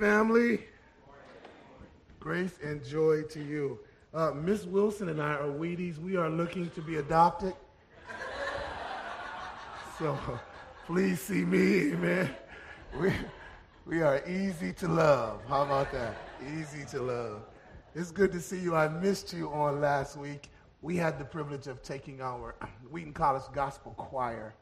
family. Grace and joy to you. Uh, Miss Wilson and I are Wheaties. We are looking to be adopted. So please see me, man. We, we are easy to love. How about that? Easy to love. It's good to see you. I missed you on last week. We had the privilege of taking our Wheaton College Gospel Choir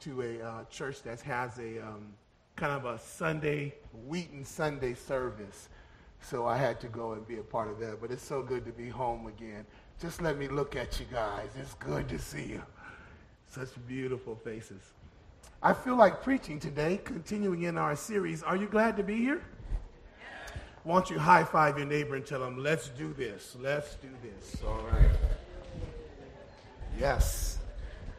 to a uh, church that has a um, kind of a Sunday, Wheaton Sunday service. So I had to go and be a part of that. But it's so good to be home again. Just let me look at you guys. It's good to see you. Such beautiful faces. I feel like preaching today, continuing in our series. Are you glad to be here? Why don't you high five your neighbor and tell them, let's do this. Let's do this. All right. Yes.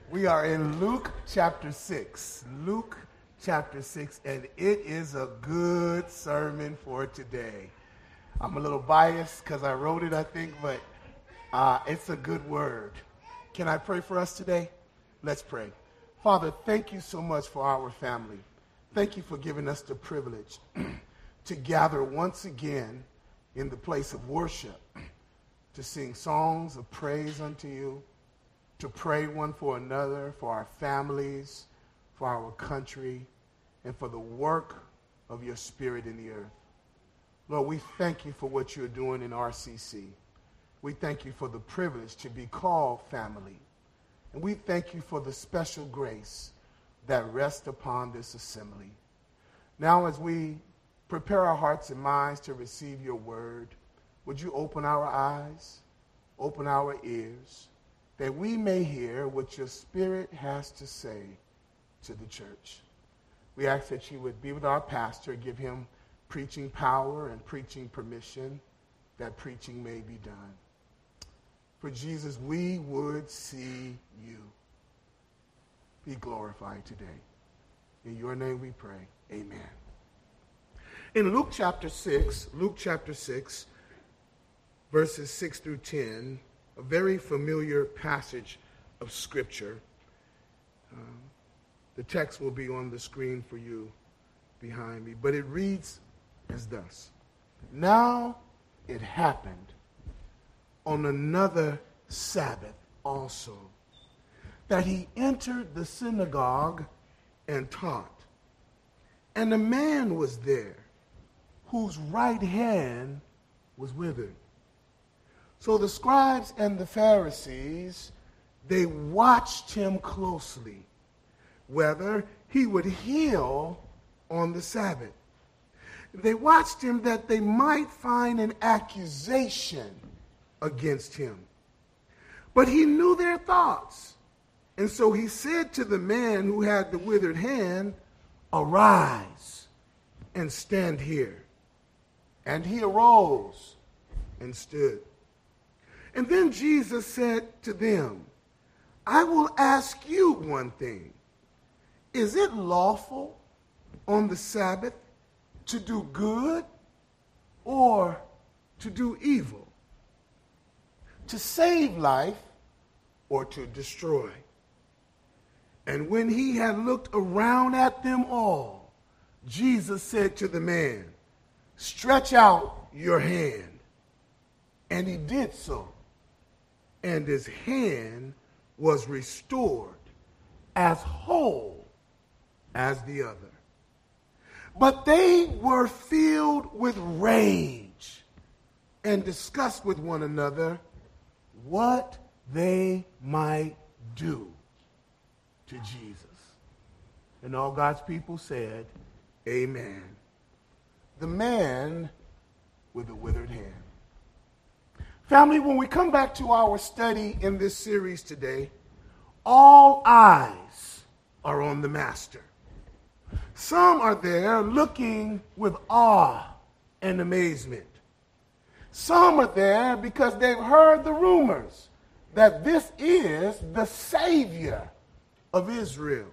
We are in Luke chapter 6. Luke chapter 6, and it is a good sermon for today. I'm a little biased because I wrote it, I think, but uh, it's a good word. Can I pray for us today? Let's pray. Father, thank you so much for our family. Thank you for giving us the privilege to gather once again in the place of worship, to sing songs of praise unto you, to pray one for another, for our families, for our country, and for the work of your spirit in the earth. Lord, we thank you for what you're doing in RCC. We thank you for the privilege to be called family. And we thank you for the special grace that rests upon this assembly. Now, as we prepare our hearts and minds to receive your word, would you open our eyes, open our ears, that we may hear what your spirit has to say to the church? We ask that you would be with our pastor, give him preaching power and preaching permission, that preaching may be done. For Jesus, we would see you. Be glorified today. In your name we pray. Amen. In Luke chapter 6, Luke chapter 6, verses 6 through 10, a very familiar passage of Scripture. Um, the text will be on the screen for you behind me, but it reads as thus Now it happened on another Sabbath also, that he entered the synagogue and taught. And a man was there whose right hand was withered. So the scribes and the Pharisees, they watched him closely, whether he would heal on the Sabbath. They watched him that they might find an accusation against him. But he knew their thoughts. And so he said to the man who had the withered hand, Arise and stand here. And he arose and stood. And then Jesus said to them, I will ask you one thing. Is it lawful on the Sabbath to do good or to do evil? to save life or to destroy. And when he had looked around at them all, Jesus said to the man, Stretch out your hand. And he did so. And his hand was restored as whole as the other. But they were filled with rage and discussed with one another what they might do to Jesus. And all God's people said, Amen. The man with the withered hand. Family, when we come back to our study in this series today, all eyes are on the Master. Some are there looking with awe and amazement. Some are there because they've heard the rumors that this is the Savior of Israel.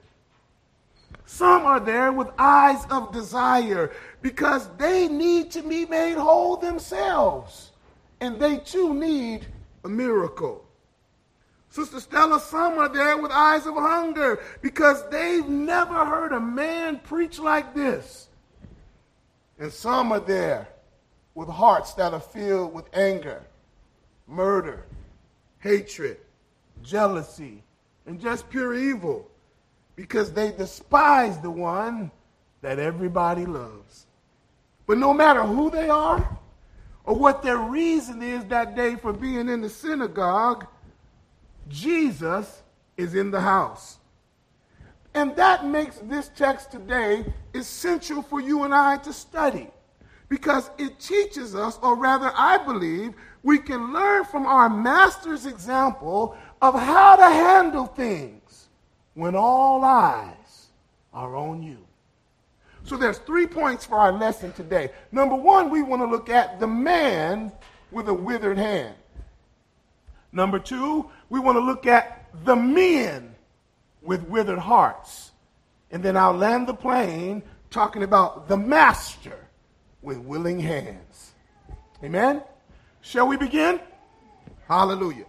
Some are there with eyes of desire because they need to be made whole themselves. And they too need a miracle. Sister Stella, some are there with eyes of hunger because they've never heard a man preach like this. And some are there with hearts that are filled with anger, murder, hatred, jealousy, and just pure evil because they despise the one that everybody loves. But no matter who they are or what their reason is that day for being in the synagogue, Jesus is in the house. And that makes this text today essential for you and I to study because it teaches us, or rather, I believe, we can learn from our master's example of how to handle things when all eyes are on you. So there's three points for our lesson today. Number one, we want to look at the man with a withered hand. Number two, we want to look at the men with withered hearts. And then I'll land the plane talking about the master with willing hands. Amen? Shall we begin? Hallelujah.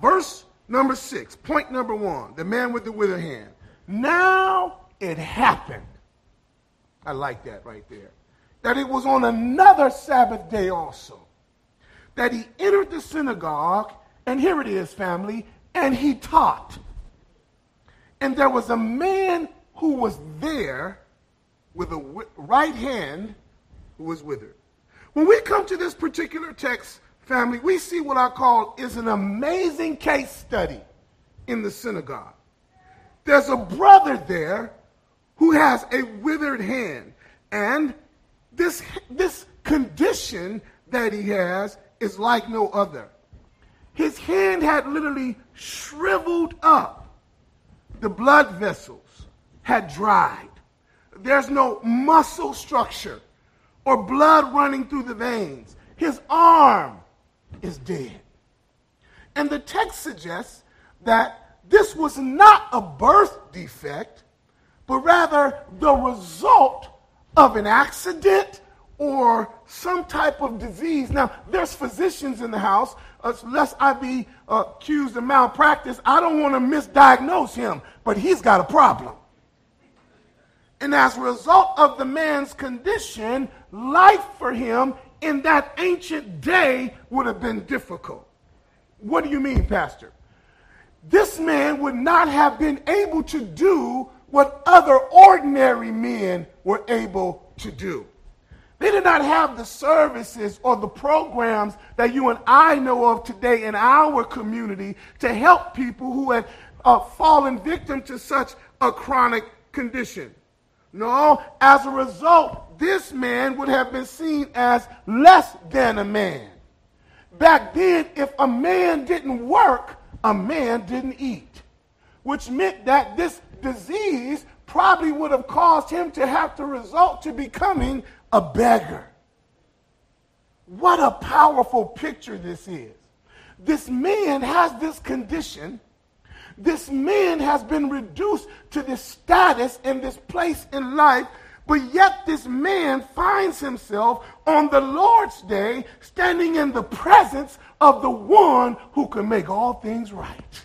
Verse number six, point number one the man with the withered hand. Now it happened. I like that right there. That it was on another Sabbath day also. That he entered the synagogue, and here it is, family, and he taught. And there was a man who was there with a right hand who was withered. When we come to this particular text, family, we see what I call is an amazing case study in the synagogue. There's a brother there who has a withered hand, and this, this condition that he has is like no other. His hand had literally shriveled up the blood vessels had dried. There's no muscle structure or blood running through the veins. His arm is dead. And the text suggests that this was not a birth defect, but rather the result of an accident or some type of disease. Now, there's physicians in the house. Uh, lest I be uh, accused of malpractice, I don't want to misdiagnose him but he's got a problem. And as a result of the man's condition, life for him in that ancient day would have been difficult. What do you mean, Pastor? This man would not have been able to do what other ordinary men were able to do. They did not have the services or the programs that you and I know of today in our community to help people who had uh, fallen victim to such a chronic condition. No, as a result, this man would have been seen as less than a man. Back then, if a man didn't work, a man didn't eat, which meant that this disease probably would have caused him to have to result to becoming a beggar. What a powerful picture this is. This man has this condition this man has been reduced to this status and this place in life, but yet this man finds himself on the Lord's day standing in the presence of the one who can make all things right.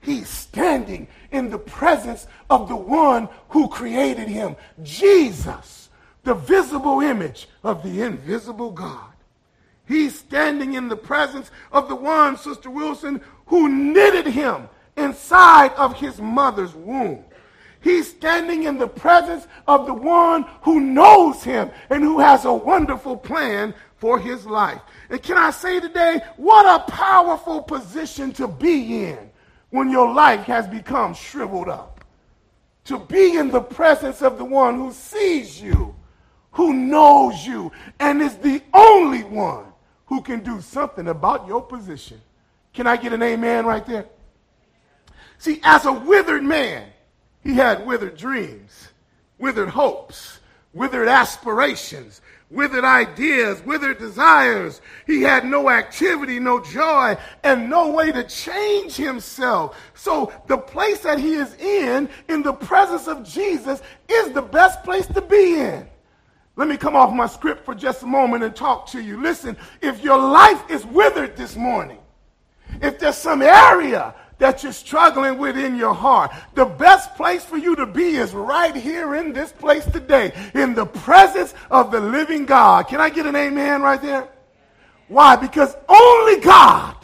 He's standing in the presence of the one who created him, Jesus, the visible image of the invisible God. He's standing in the presence of the one, Sister Wilson, who knitted him inside of his mother's womb. He's standing in the presence of the one who knows him and who has a wonderful plan for his life. And can I say today, what a powerful position to be in when your life has become shriveled up. To be in the presence of the one who sees you, who knows you, and is the only one who can do something about your position. Can I get an amen right there? See, as a withered man, he had withered dreams, withered hopes, withered aspirations, withered ideas, withered desires. He had no activity, no joy, and no way to change himself. So the place that he is in, in the presence of Jesus, is the best place to be in. Let me come off my script for just a moment and talk to you. Listen, if your life is withered this morning, if there's some area that you're struggling with in your heart, the best place for you to be is right here in this place today, in the presence of the living God. Can I get an amen right there? Why? Because only God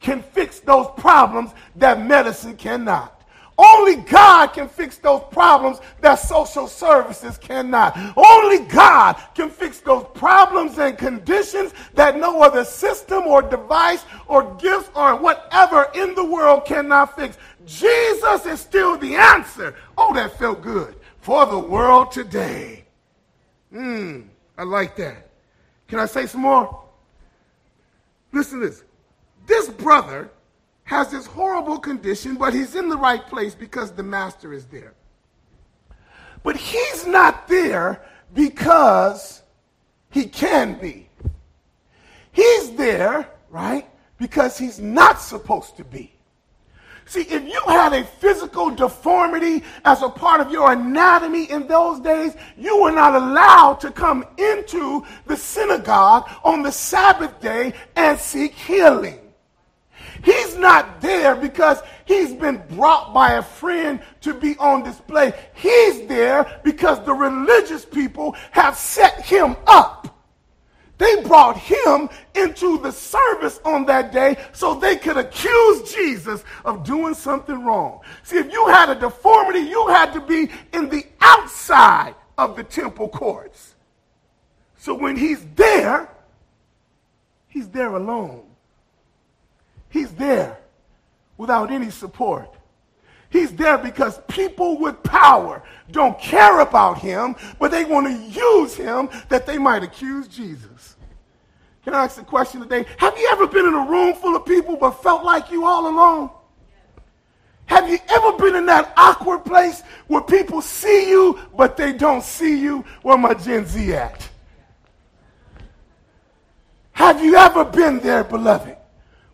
can fix those problems that medicine cannot. Only God can fix those problems that social services cannot. Only God can fix those problems and conditions that no other system or device or gifts or whatever in the world cannot fix. Jesus is still the answer. Oh, that felt good for the world today. Hmm, I like that. Can I say some more? Listen to this. This brother has this horrible condition, but he's in the right place because the master is there. But he's not there because he can be. He's there, right, because he's not supposed to be. See, if you had a physical deformity as a part of your anatomy in those days, you were not allowed to come into the synagogue on the Sabbath day and seek healing. He's not there because he's been brought by a friend to be on display. He's there because the religious people have set him up. They brought him into the service on that day so they could accuse Jesus of doing something wrong. See, if you had a deformity, you had to be in the outside of the temple courts. So when he's there, he's there alone. He's there without any support. He's there because people with power don't care about him, but they want to use him that they might accuse Jesus. Can I ask a question today? Have you ever been in a room full of people but felt like you all alone? Have you ever been in that awkward place where people see you but they don't see you? Where my Gen Z at? Have you ever been there, beloved?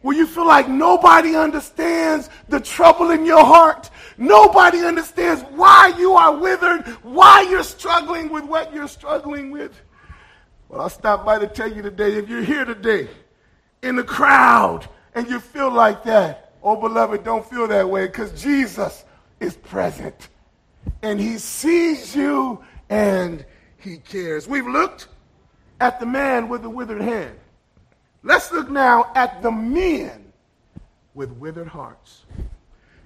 Where you feel like nobody understands the trouble in your heart. Nobody understands why you are withered, why you're struggling with what you're struggling with. Well, I'll stop by to tell you today if you're here today in the crowd and you feel like that, oh, beloved, don't feel that way because Jesus is present and he sees you and he cares. We've looked at the man with the withered hand. Let's look now at the men with withered hearts.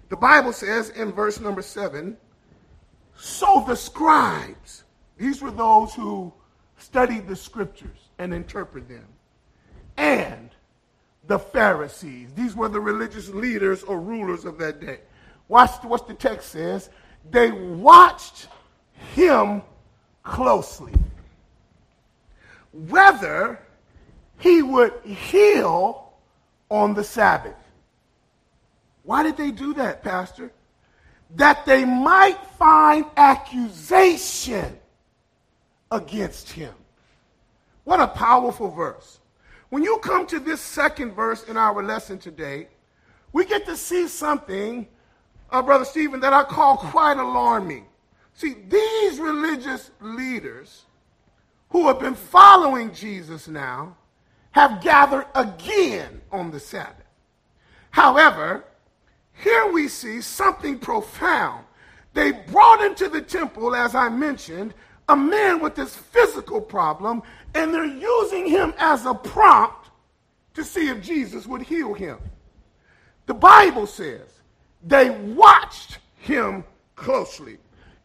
The Bible says in verse number seven, so the scribes, these were those who studied the scriptures and interpret them, and the Pharisees, these were the religious leaders or rulers of that day. Watch what the text says. They watched him closely. Whether he would heal on the Sabbath. Why did they do that, Pastor? That they might find accusation against him. What a powerful verse. When you come to this second verse in our lesson today, we get to see something, uh, Brother Stephen, that I call quite alarming. See, these religious leaders who have been following Jesus now have gathered again on the Sabbath. However, here we see something profound. They brought into the temple, as I mentioned, a man with this physical problem, and they're using him as a prompt to see if Jesus would heal him. The Bible says they watched him closely.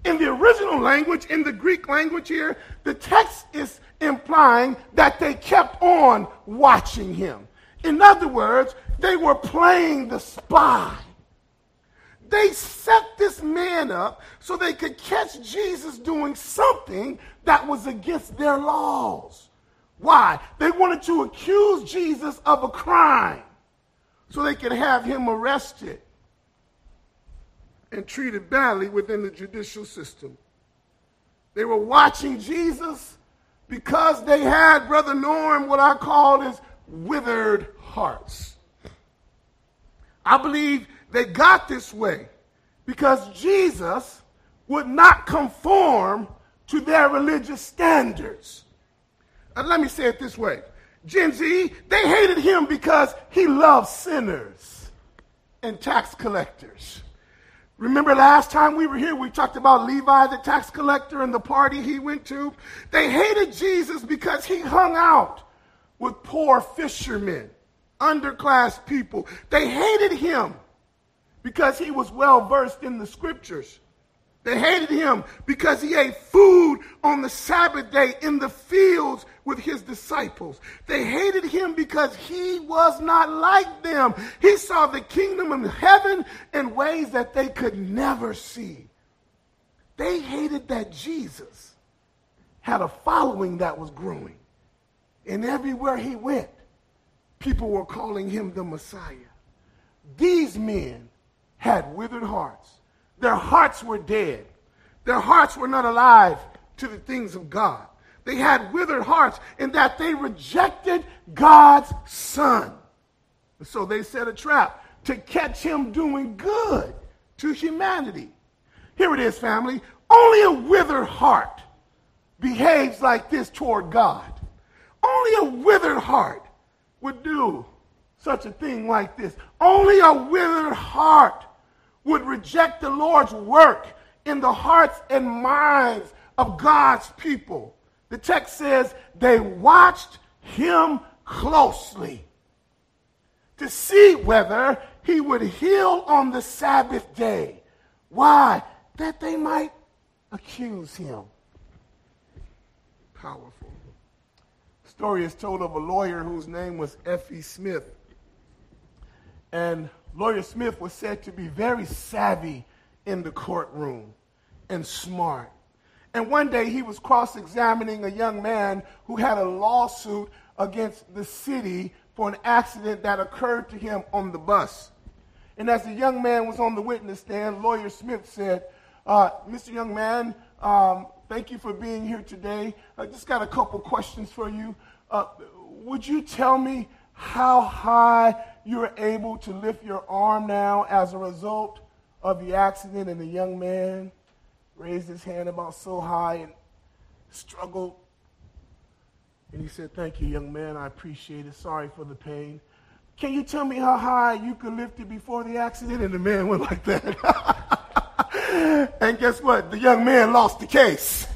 In the original language, in the Greek language here, the text is implying that they kept on watching him. In other words, they were playing the spy. They set this man up so they could catch Jesus doing something that was against their laws. Why? They wanted to accuse Jesus of a crime so they could have him arrested and treated badly within the judicial system. They were watching Jesus because they had, Brother Norm, what I call is withered hearts. I believe they got this way because Jesus would not conform to their religious standards. And let me say it this way Gen Z, they hated him because he loved sinners. and tax collectors. Remember last time we were here, we talked about Levi, the tax collector, and the party he went to? They hated Jesus because he hung out with poor fishermen, underclass people. They hated him because he was well versed in the scriptures. They hated him because he ate food on the Sabbath day in the fields with his disciples. They hated him because he was not like them. He saw the kingdom of heaven in ways that they could never see. They hated that Jesus had a following that was growing. And everywhere he went, people were calling him the Messiah. These men had withered hearts. Their hearts were dead. Their hearts were not alive to the things of God. They had withered hearts in that they rejected God's Son. So they set a trap to catch him doing good to humanity. Here it is, family. Only a withered heart behaves like this toward God. Only a withered heart would do such a thing like this. Only a withered heart would reject the Lord's work in the hearts and minds of God's people. The text says they watched him closely to see whether he would heal on the Sabbath day. Why? That they might accuse him. Powerful. story is told of a lawyer whose name was F.E. Smith. And Lawyer Smith was said to be very savvy in the courtroom and smart. And one day he was cross examining a young man who had a lawsuit against the city for an accident that occurred to him on the bus. And as the young man was on the witness stand, Lawyer Smith said, uh, Mr. Young Man, um, thank you for being here today. I just got a couple questions for you. Uh, would you tell me how high you're able to lift your arm now as a result of the accident and the young man raised his hand about so high and struggled. And he said, Thank you, young man. I appreciate it. Sorry for the pain. Can you tell me how high you could lift it before the accident? And the man went like that. and guess what? The young man lost the case.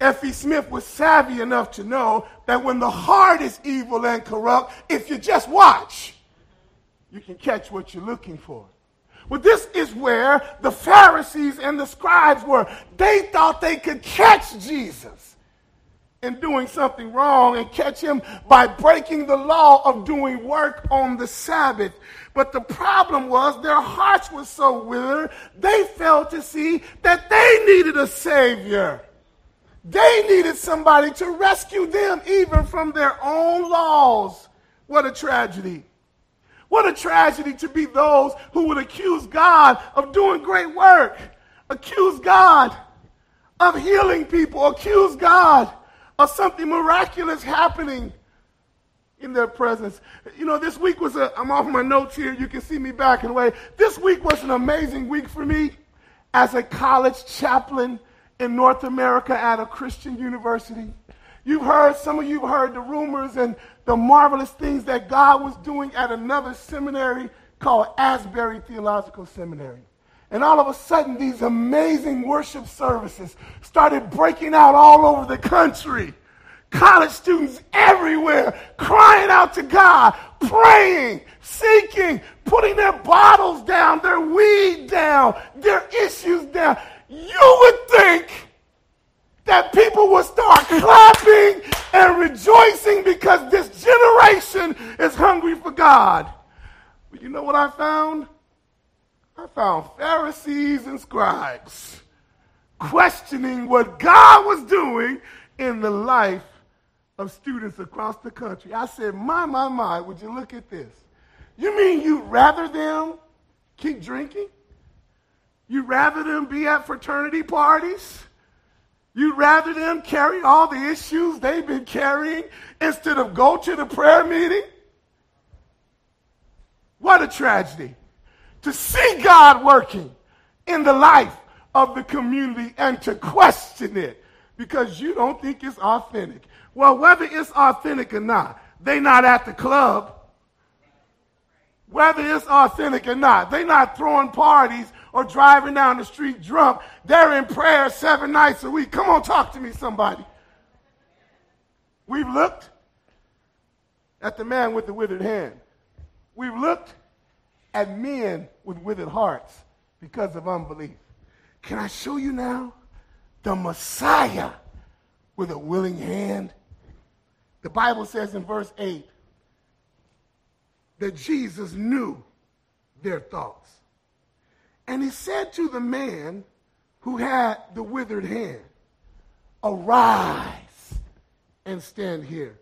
F.E. Smith was savvy enough to know that when the heart is evil and corrupt, if you just watch, you can catch what you're looking for. Well, this is where the Pharisees and the scribes were. They thought they could catch Jesus in doing something wrong and catch him by breaking the law of doing work on the Sabbath. But the problem was their hearts were so withered, they failed to see that they needed a Savior. They needed somebody to rescue them even from their own laws. What a tragedy. What a tragedy to be those who would accuse God of doing great work, accuse God of healing people, accuse God of something miraculous happening in their presence. You know, this week was a, I'm off my notes here. You can see me back backing away. This week was an amazing week for me as a college chaplain in North America at a Christian university. You've heard, some of you have heard the rumors and the marvelous things that God was doing at another seminary called Asbury Theological Seminary. And all of a sudden, these amazing worship services started breaking out all over the country. College students everywhere crying out to God, praying, seeking, putting their bottles down, their weed down, their issues down. You would think that people will start clapping and rejoicing because this generation is hungry for God. But you know what I found? I found Pharisees and scribes questioning what God was doing in the life of students across the country. I said, My, my, my, would you look at this? You mean you'd rather them keep drinking? You'd rather them be at fraternity parties? You'd rather them carry all the issues they've been carrying instead of go to the prayer meeting? What a tragedy. To see God working in the life of the community and to question it because you don't think it's authentic. Well, whether it's authentic or not, they not at the club. whether it's authentic or not. They're not throwing parties or driving down the street drunk. They're in prayer seven nights a week. Come on, talk to me, somebody. We've looked at the man with the withered hand. We've looked at men with withered hearts because of unbelief. Can I show you now the Messiah with a willing hand? The Bible says in verse 8 that Jesus knew their thoughts. And he said to the man who had the withered hand, Arise and stand here.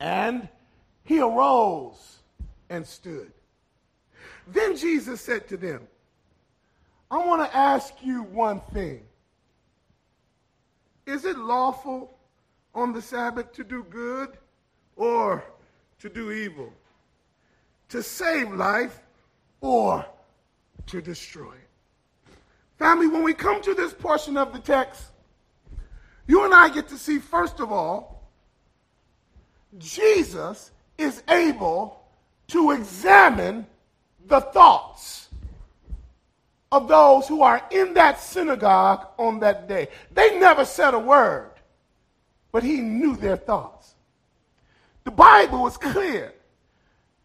And he arose and stood. Then Jesus said to them, I want to ask you one thing. Is it lawful on the Sabbath to do good or to do evil? To save life or to destroy? Family, when we come to this portion of the text, you and I get to see, first of all, Jesus is able to examine the thoughts of those who are in that synagogue on that day. They never said a word, but he knew their thoughts. The Bible is clear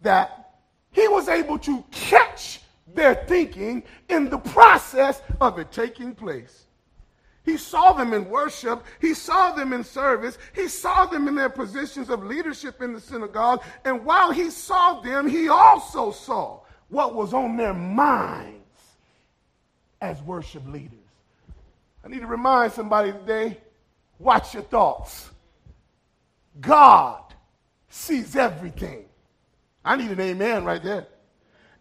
that he was able to catch their thinking in the process of it taking place. He saw them in worship. He saw them in service. He saw them in their positions of leadership in the synagogue. And while he saw them, he also saw what was on their minds as worship leaders. I need to remind somebody today watch your thoughts. God sees everything. I need an amen right there.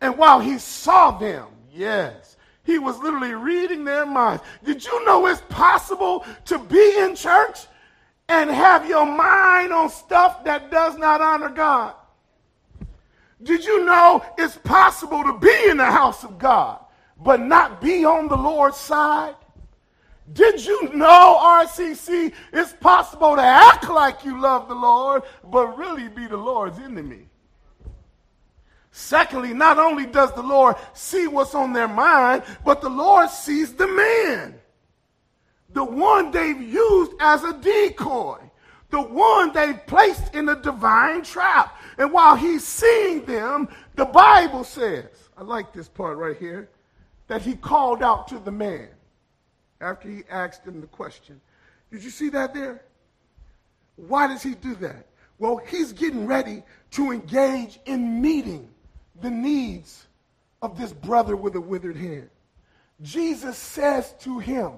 And while he saw them, yes, he was literally reading their minds. Did you know it's possible to be in church and have your mind on stuff that does not honor God? Did you know it's possible to be in the house of God but not be on the Lord's side? Did you know, RCC, it's possible to act like you love the Lord but really be the Lord's enemy? Secondly, not only does the Lord see what's on their mind, but the Lord sees the man. The one they've used as a decoy. The one they've placed in a divine trap. And while he's seeing them, the Bible says, I like this part right here, that he called out to the man after he asked him the question. Did you see that there? Why does he do that? Well, he's getting ready to engage in meeting the needs of this brother with a withered hand. Jesus says to him,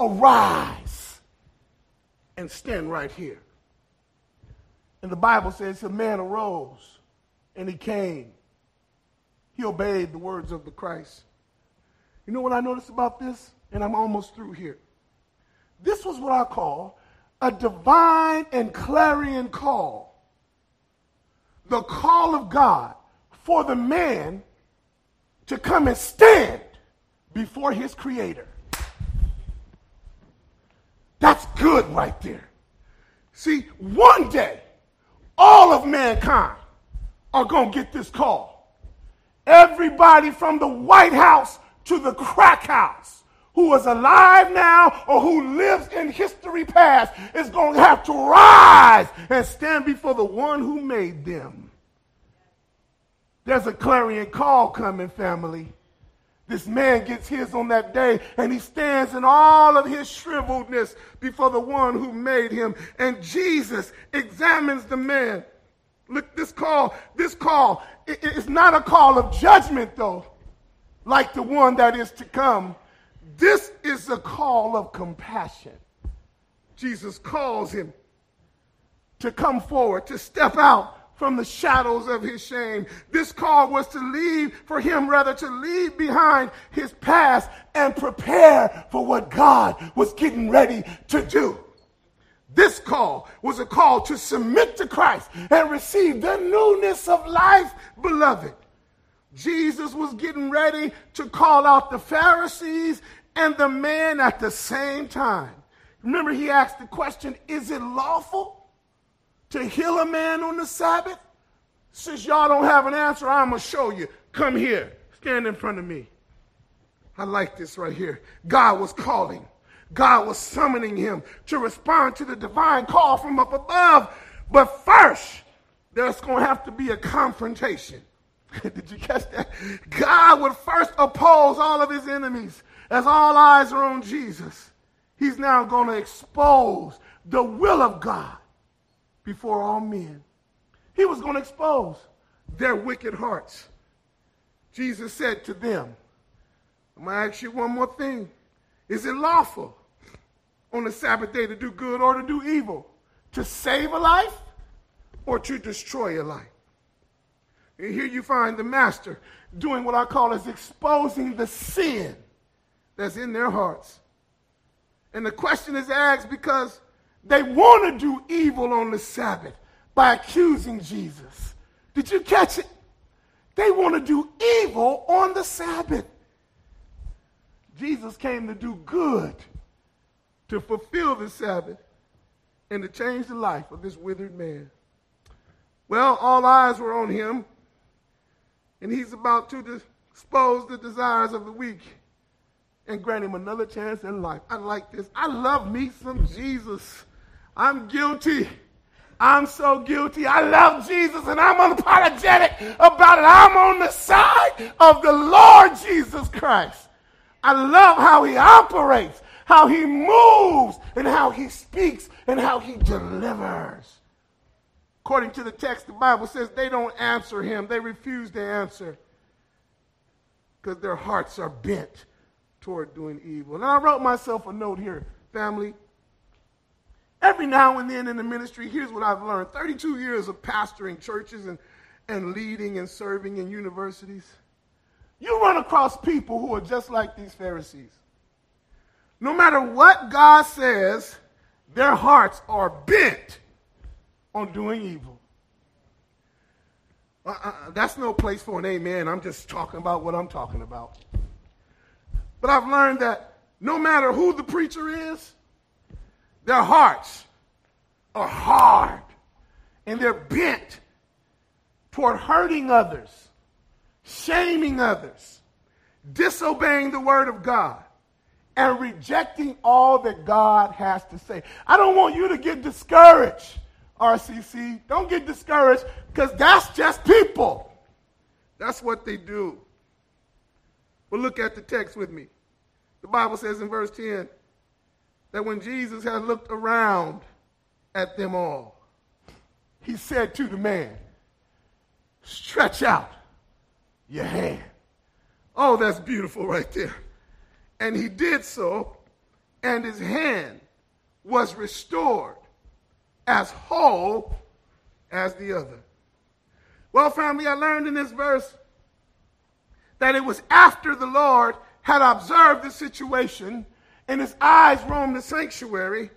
Arise and stand right here. And the Bible says the man arose and he came. He obeyed the words of the Christ. You know what I noticed about this? And I'm almost through here. This was what I call a divine and clarion call. The call of God for the man to come and stand before his creator. That's good right there. See, one day, all of mankind are going to get this call. Everybody from the White House to the crack house who is alive now or who lives in history past is going to have to rise and stand before the one who made them. There's a clarion call coming, family. This man gets his on that day, and he stands in all of his shriveledness before the one who made him. And Jesus examines the man. Look, this call, this call, it, it's not a call of judgment, though, like the one that is to come. This is a call of compassion. Jesus calls him to come forward, to step out from the shadows of his shame. This call was to leave, for him rather to leave behind his past and prepare for what God was getting ready to do. This call was a call to submit to Christ and receive the newness of life, beloved. Jesus was getting ready to call out the Pharisees and the man at the same time. Remember, he asked the question Is it lawful to heal a man on the Sabbath Since y'all don't have an answer, I'm going to show you. Come here. Stand in front of me. I like this right here. God was calling. God was summoning him to respond to the divine call from up above. But first, there's going to have to be a confrontation. Did you catch that? God would first oppose all of his enemies as all eyes are on Jesus. He's now going to expose the will of God before all men. He was going to expose their wicked hearts. Jesus said to them, I'm going to ask you one more thing. Is it lawful on the Sabbath day to do good or to do evil? To save a life or to destroy a life? And here you find the master doing what I call as exposing the sin that's in their hearts. And the question is asked because they want to do evil on the Sabbath by accusing Jesus. Did you catch it? They want to do evil on the Sabbath. Jesus came to do good, to fulfill the Sabbath, and to change the life of this withered man. Well, all eyes were on him, and he's about to dispose the desires of the weak and grant him another chance in life. I like this. I love me some Jesus. I'm guilty. I'm so guilty. I love Jesus and I'm unapologetic about it. I'm on the side of the Lord Jesus Christ. I love how he operates, how he moves, and how he speaks, and how he delivers. According to the text, the Bible says they don't answer him, they refuse to answer because their hearts are bent toward doing evil. And I wrote myself a note here, family. Every now and then in the ministry, here's what I've learned 32 years of pastoring churches and, and leading and serving in universities. You run across people who are just like these Pharisees. No matter what God says, their hearts are bent on doing evil. Uh, uh, that's no place for an amen. I'm just talking about what I'm talking about. But I've learned that no matter who the preacher is, their hearts are hard and they're bent toward hurting others, shaming others, disobeying the word of God, and rejecting all that God has to say. I don't want you to get discouraged, RCC. Don't get discouraged because that's just people. That's what they do. But look at the text with me. The Bible says in verse 10 that when Jesus had looked around at them all, he said to the man, Stretch out your hand. Oh, that's beautiful right there. And he did so, and his hand was restored as whole as the other. Well, family, I learned in this verse that it was after the Lord had observed the situation and his eyes roamed the sanctuary,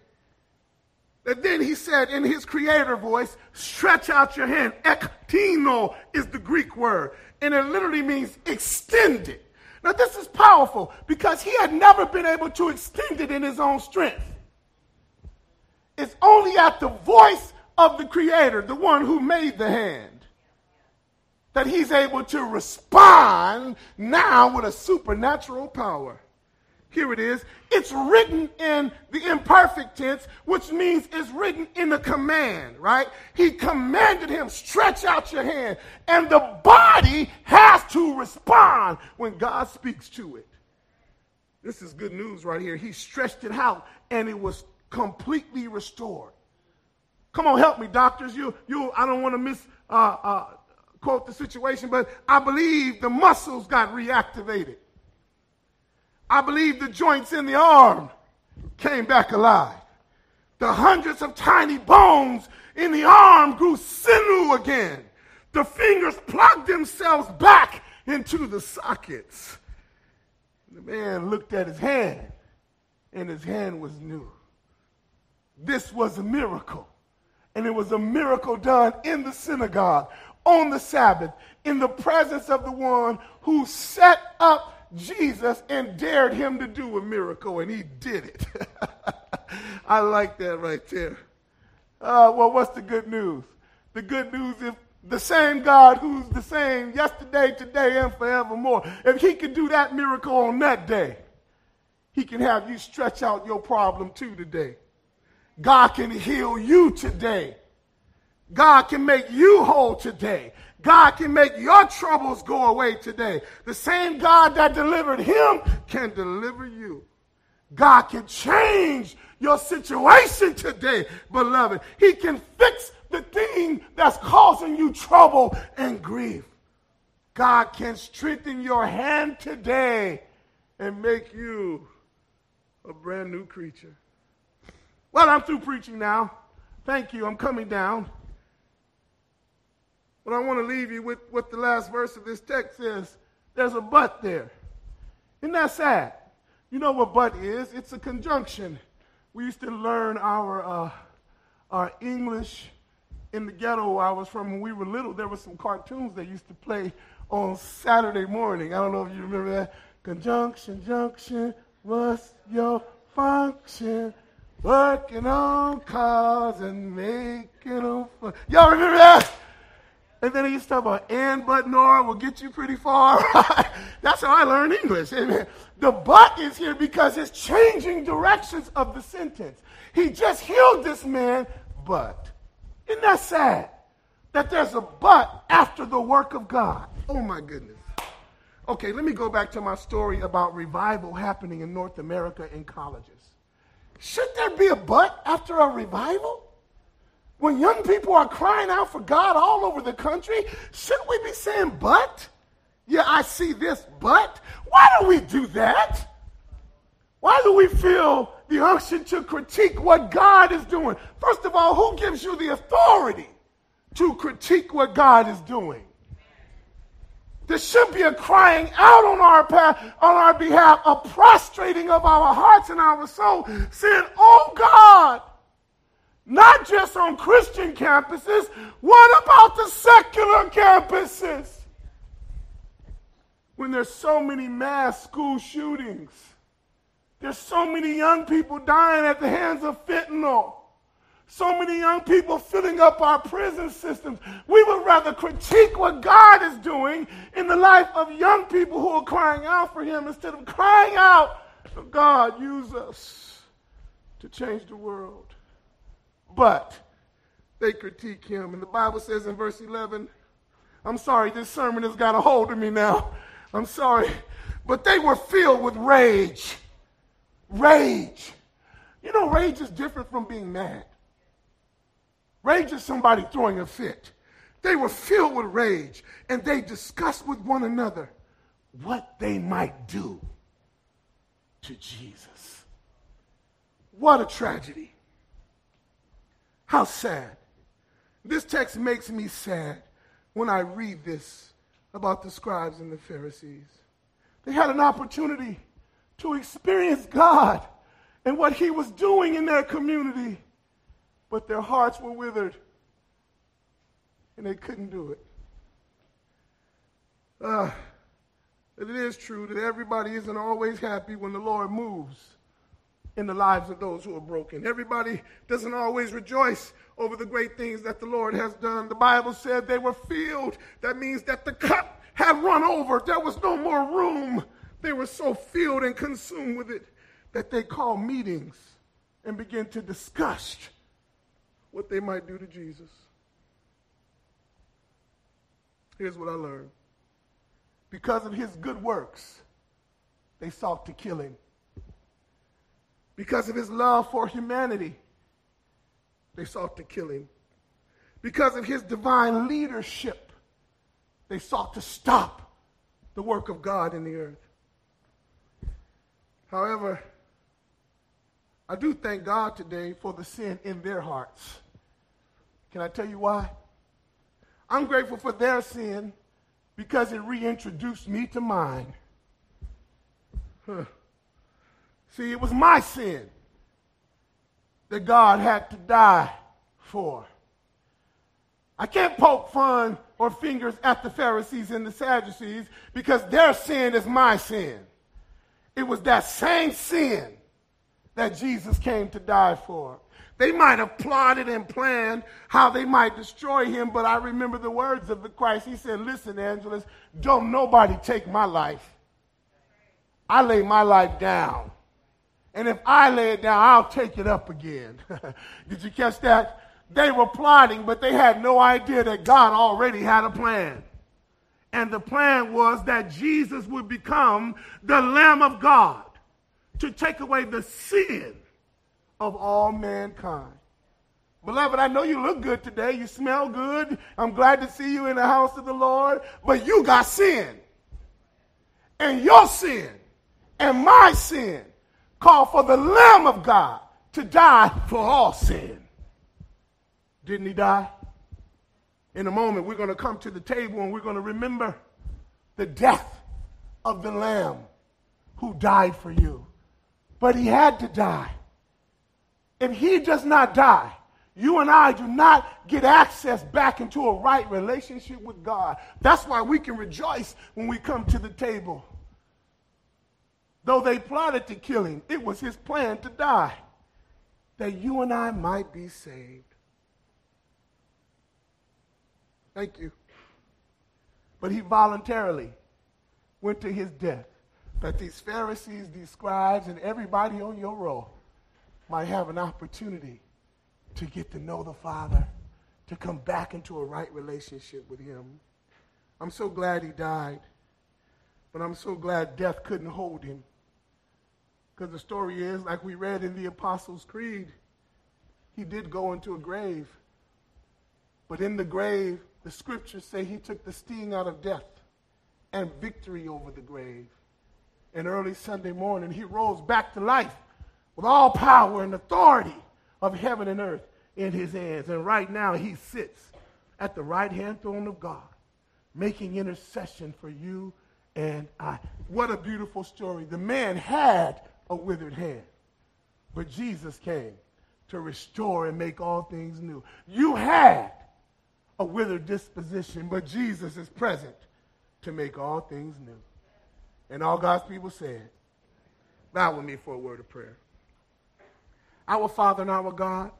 that then he said in his creator voice, stretch out your hand. Ektino is the Greek word, and it literally means extend it. Now, this is powerful because he had never been able to extend it in his own strength. It's only at the voice of the creator, the one who made the hand, that he's able to respond now with a supernatural power. Here it is. It's written in the imperfect tense, which means it's written in a command, right? He commanded him, stretch out your hand. And the body has to respond when God speaks to it. This is good news right here. He stretched it out and it was completely restored. Come on, help me, doctors. You, you, I don't want to miss, uh, uh, quote the situation, but I believe the muscles got reactivated. I believe the joints in the arm came back alive. The hundreds of tiny bones in the arm grew sinew again. The fingers plugged themselves back into the sockets. The man looked at his hand, and his hand was new. This was a miracle. And it was a miracle done in the synagogue on the Sabbath in the presence of the one who set up Jesus and dared him to do a miracle, and he did it. I like that right there. Uh, well, what's the good news? The good news is The same God who's the same yesterday, today, and forevermore. If he could do that miracle on that day, he can have you stretch out your problem too today. God can heal you today. God can make you whole today. God can make your troubles go away today. The same God that delivered him can deliver you. God can change your situation today, beloved. He can fix the thing that's causing you trouble and grief. God can strengthen your hand today and make you a brand new creature. Well, I'm through preaching now. Thank you. I'm coming down. But I want to leave you with what the last verse of this text says. There's a but there. Isn't that sad? You know what but is? It's a conjunction. We used to learn our, uh, our English in the ghetto I was from when we were little. There were some cartoons that used to play on Saturday morning. I don't know if you remember that. Conjunction, junction, what's your function? Working on cars and making them fun. Y'all remember that? And then he used to talk about and but nor will get you pretty far. That's how I learned English. Amen. The but is here because it's changing directions of the sentence. He just healed this man, but. Isn't that sad? That there's a but after the work of God. Oh my goodness. Okay, let me go back to my story about revival happening in North America in colleges. Should there be a but after a revival? When young people are crying out for God all over the country, shouldn't we be saying, but? Yeah, I see this, but? Why do we do that? Why do we feel the unction to critique what God is doing? First of all, who gives you the authority to critique what God is doing? There should be a crying out on our, path, on our behalf, a prostrating of our hearts and our soul, saying, Oh God, not just on Christian campuses. What about the secular campuses? When there's so many mass school shootings, there's so many young people dying at the hands of fentanyl. So many young people filling up our prison systems. We would rather critique what God is doing in the life of young people who are crying out for Him instead of crying out, God, use us to change the world but they critique him. And the Bible says in verse 11, I'm sorry, this sermon has got a hold of me now. I'm sorry. But they were filled with rage. Rage. You know, rage is different from being mad. Rage is somebody throwing a fit. They were filled with rage and they discussed with one another what they might do to Jesus. What a tragedy. How sad. This text makes me sad when I read this about the scribes and the Pharisees. They had an opportunity to experience God and what He was doing in their community, but their hearts were withered and they couldn't do it. Uh, it is true that everybody isn't always happy when the Lord moves in the lives of those who are broken. Everybody doesn't always rejoice over the great things that the Lord has done. The Bible said they were filled. That means that the cup had run over. There was no more room. They were so filled and consumed with it that they called meetings and began to discuss what they might do to Jesus. Here's what I learned. Because of his good works, they sought to kill him because of his love for humanity, they sought to kill him. Because of his divine leadership, they sought to stop the work of God in the earth. However, I do thank God today for the sin in their hearts. Can I tell you why? I'm grateful for their sin because it reintroduced me to mine. Huh. See, it was my sin that God had to die for. I can't poke fun or fingers at the Pharisees and the Sadducees because their sin is my sin. It was that same sin that Jesus came to die for. They might have plotted and planned how they might destroy him, but I remember the words of the Christ. He said, Listen, Angelus, don't nobody take my life. I lay my life down. And if I lay it down, I'll take it up again. Did you catch that? They were plotting, but they had no idea that God already had a plan. And the plan was that Jesus would become the Lamb of God to take away the sin of all mankind. Beloved, I know you look good today. You smell good. I'm glad to see you in the house of the Lord. But you got sin. And your sin and my sin call for the Lamb of God to die for all sin. Didn't he die? In a moment, we're going to come to the table and we're going to remember the death of the Lamb who died for you. But he had to die. If he does not die, you and I do not get access back into a right relationship with God. That's why we can rejoice when we come to the table. Though they plotted to kill him, it was his plan to die that you and I might be saved. Thank you. But he voluntarily went to his death that these Pharisees, these scribes, and everybody on your row might have an opportunity to get to know the Father, to come back into a right relationship with him. I'm so glad he died, but I'm so glad death couldn't hold him. Because the story is, like we read in the Apostles' Creed, he did go into a grave. But in the grave, the scriptures say he took the sting out of death and victory over the grave. And early Sunday morning, he rose back to life with all power and authority of heaven and earth in his hands. And right now, he sits at the right hand throne of God, making intercession for you and I. What a beautiful story. The man had a withered hand, but Jesus came to restore and make all things new. You had a withered disposition, but Jesus is present to make all things new. And all God's people said, Bow with me for a word of prayer. Our Father and our God,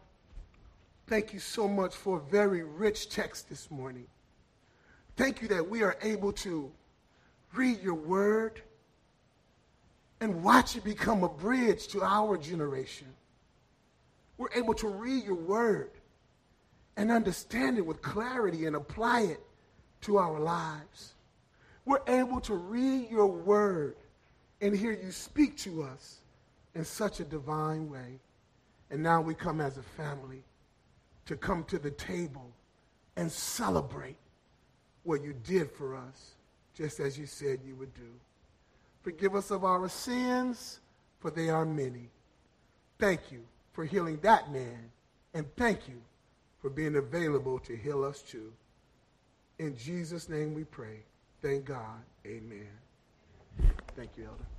thank you so much for a very rich text this morning. Thank you that we are able to read your word and watch it become a bridge to our generation. We're able to read your word and understand it with clarity and apply it to our lives. We're able to read your word and hear you speak to us in such a divine way. And now we come as a family to come to the table and celebrate what you did for us, just as you said you would do. Forgive us of our sins, for they are many. Thank you for healing that man, and thank you for being available to heal us too. In Jesus' name we pray. Thank God. Amen. Thank you, Elder.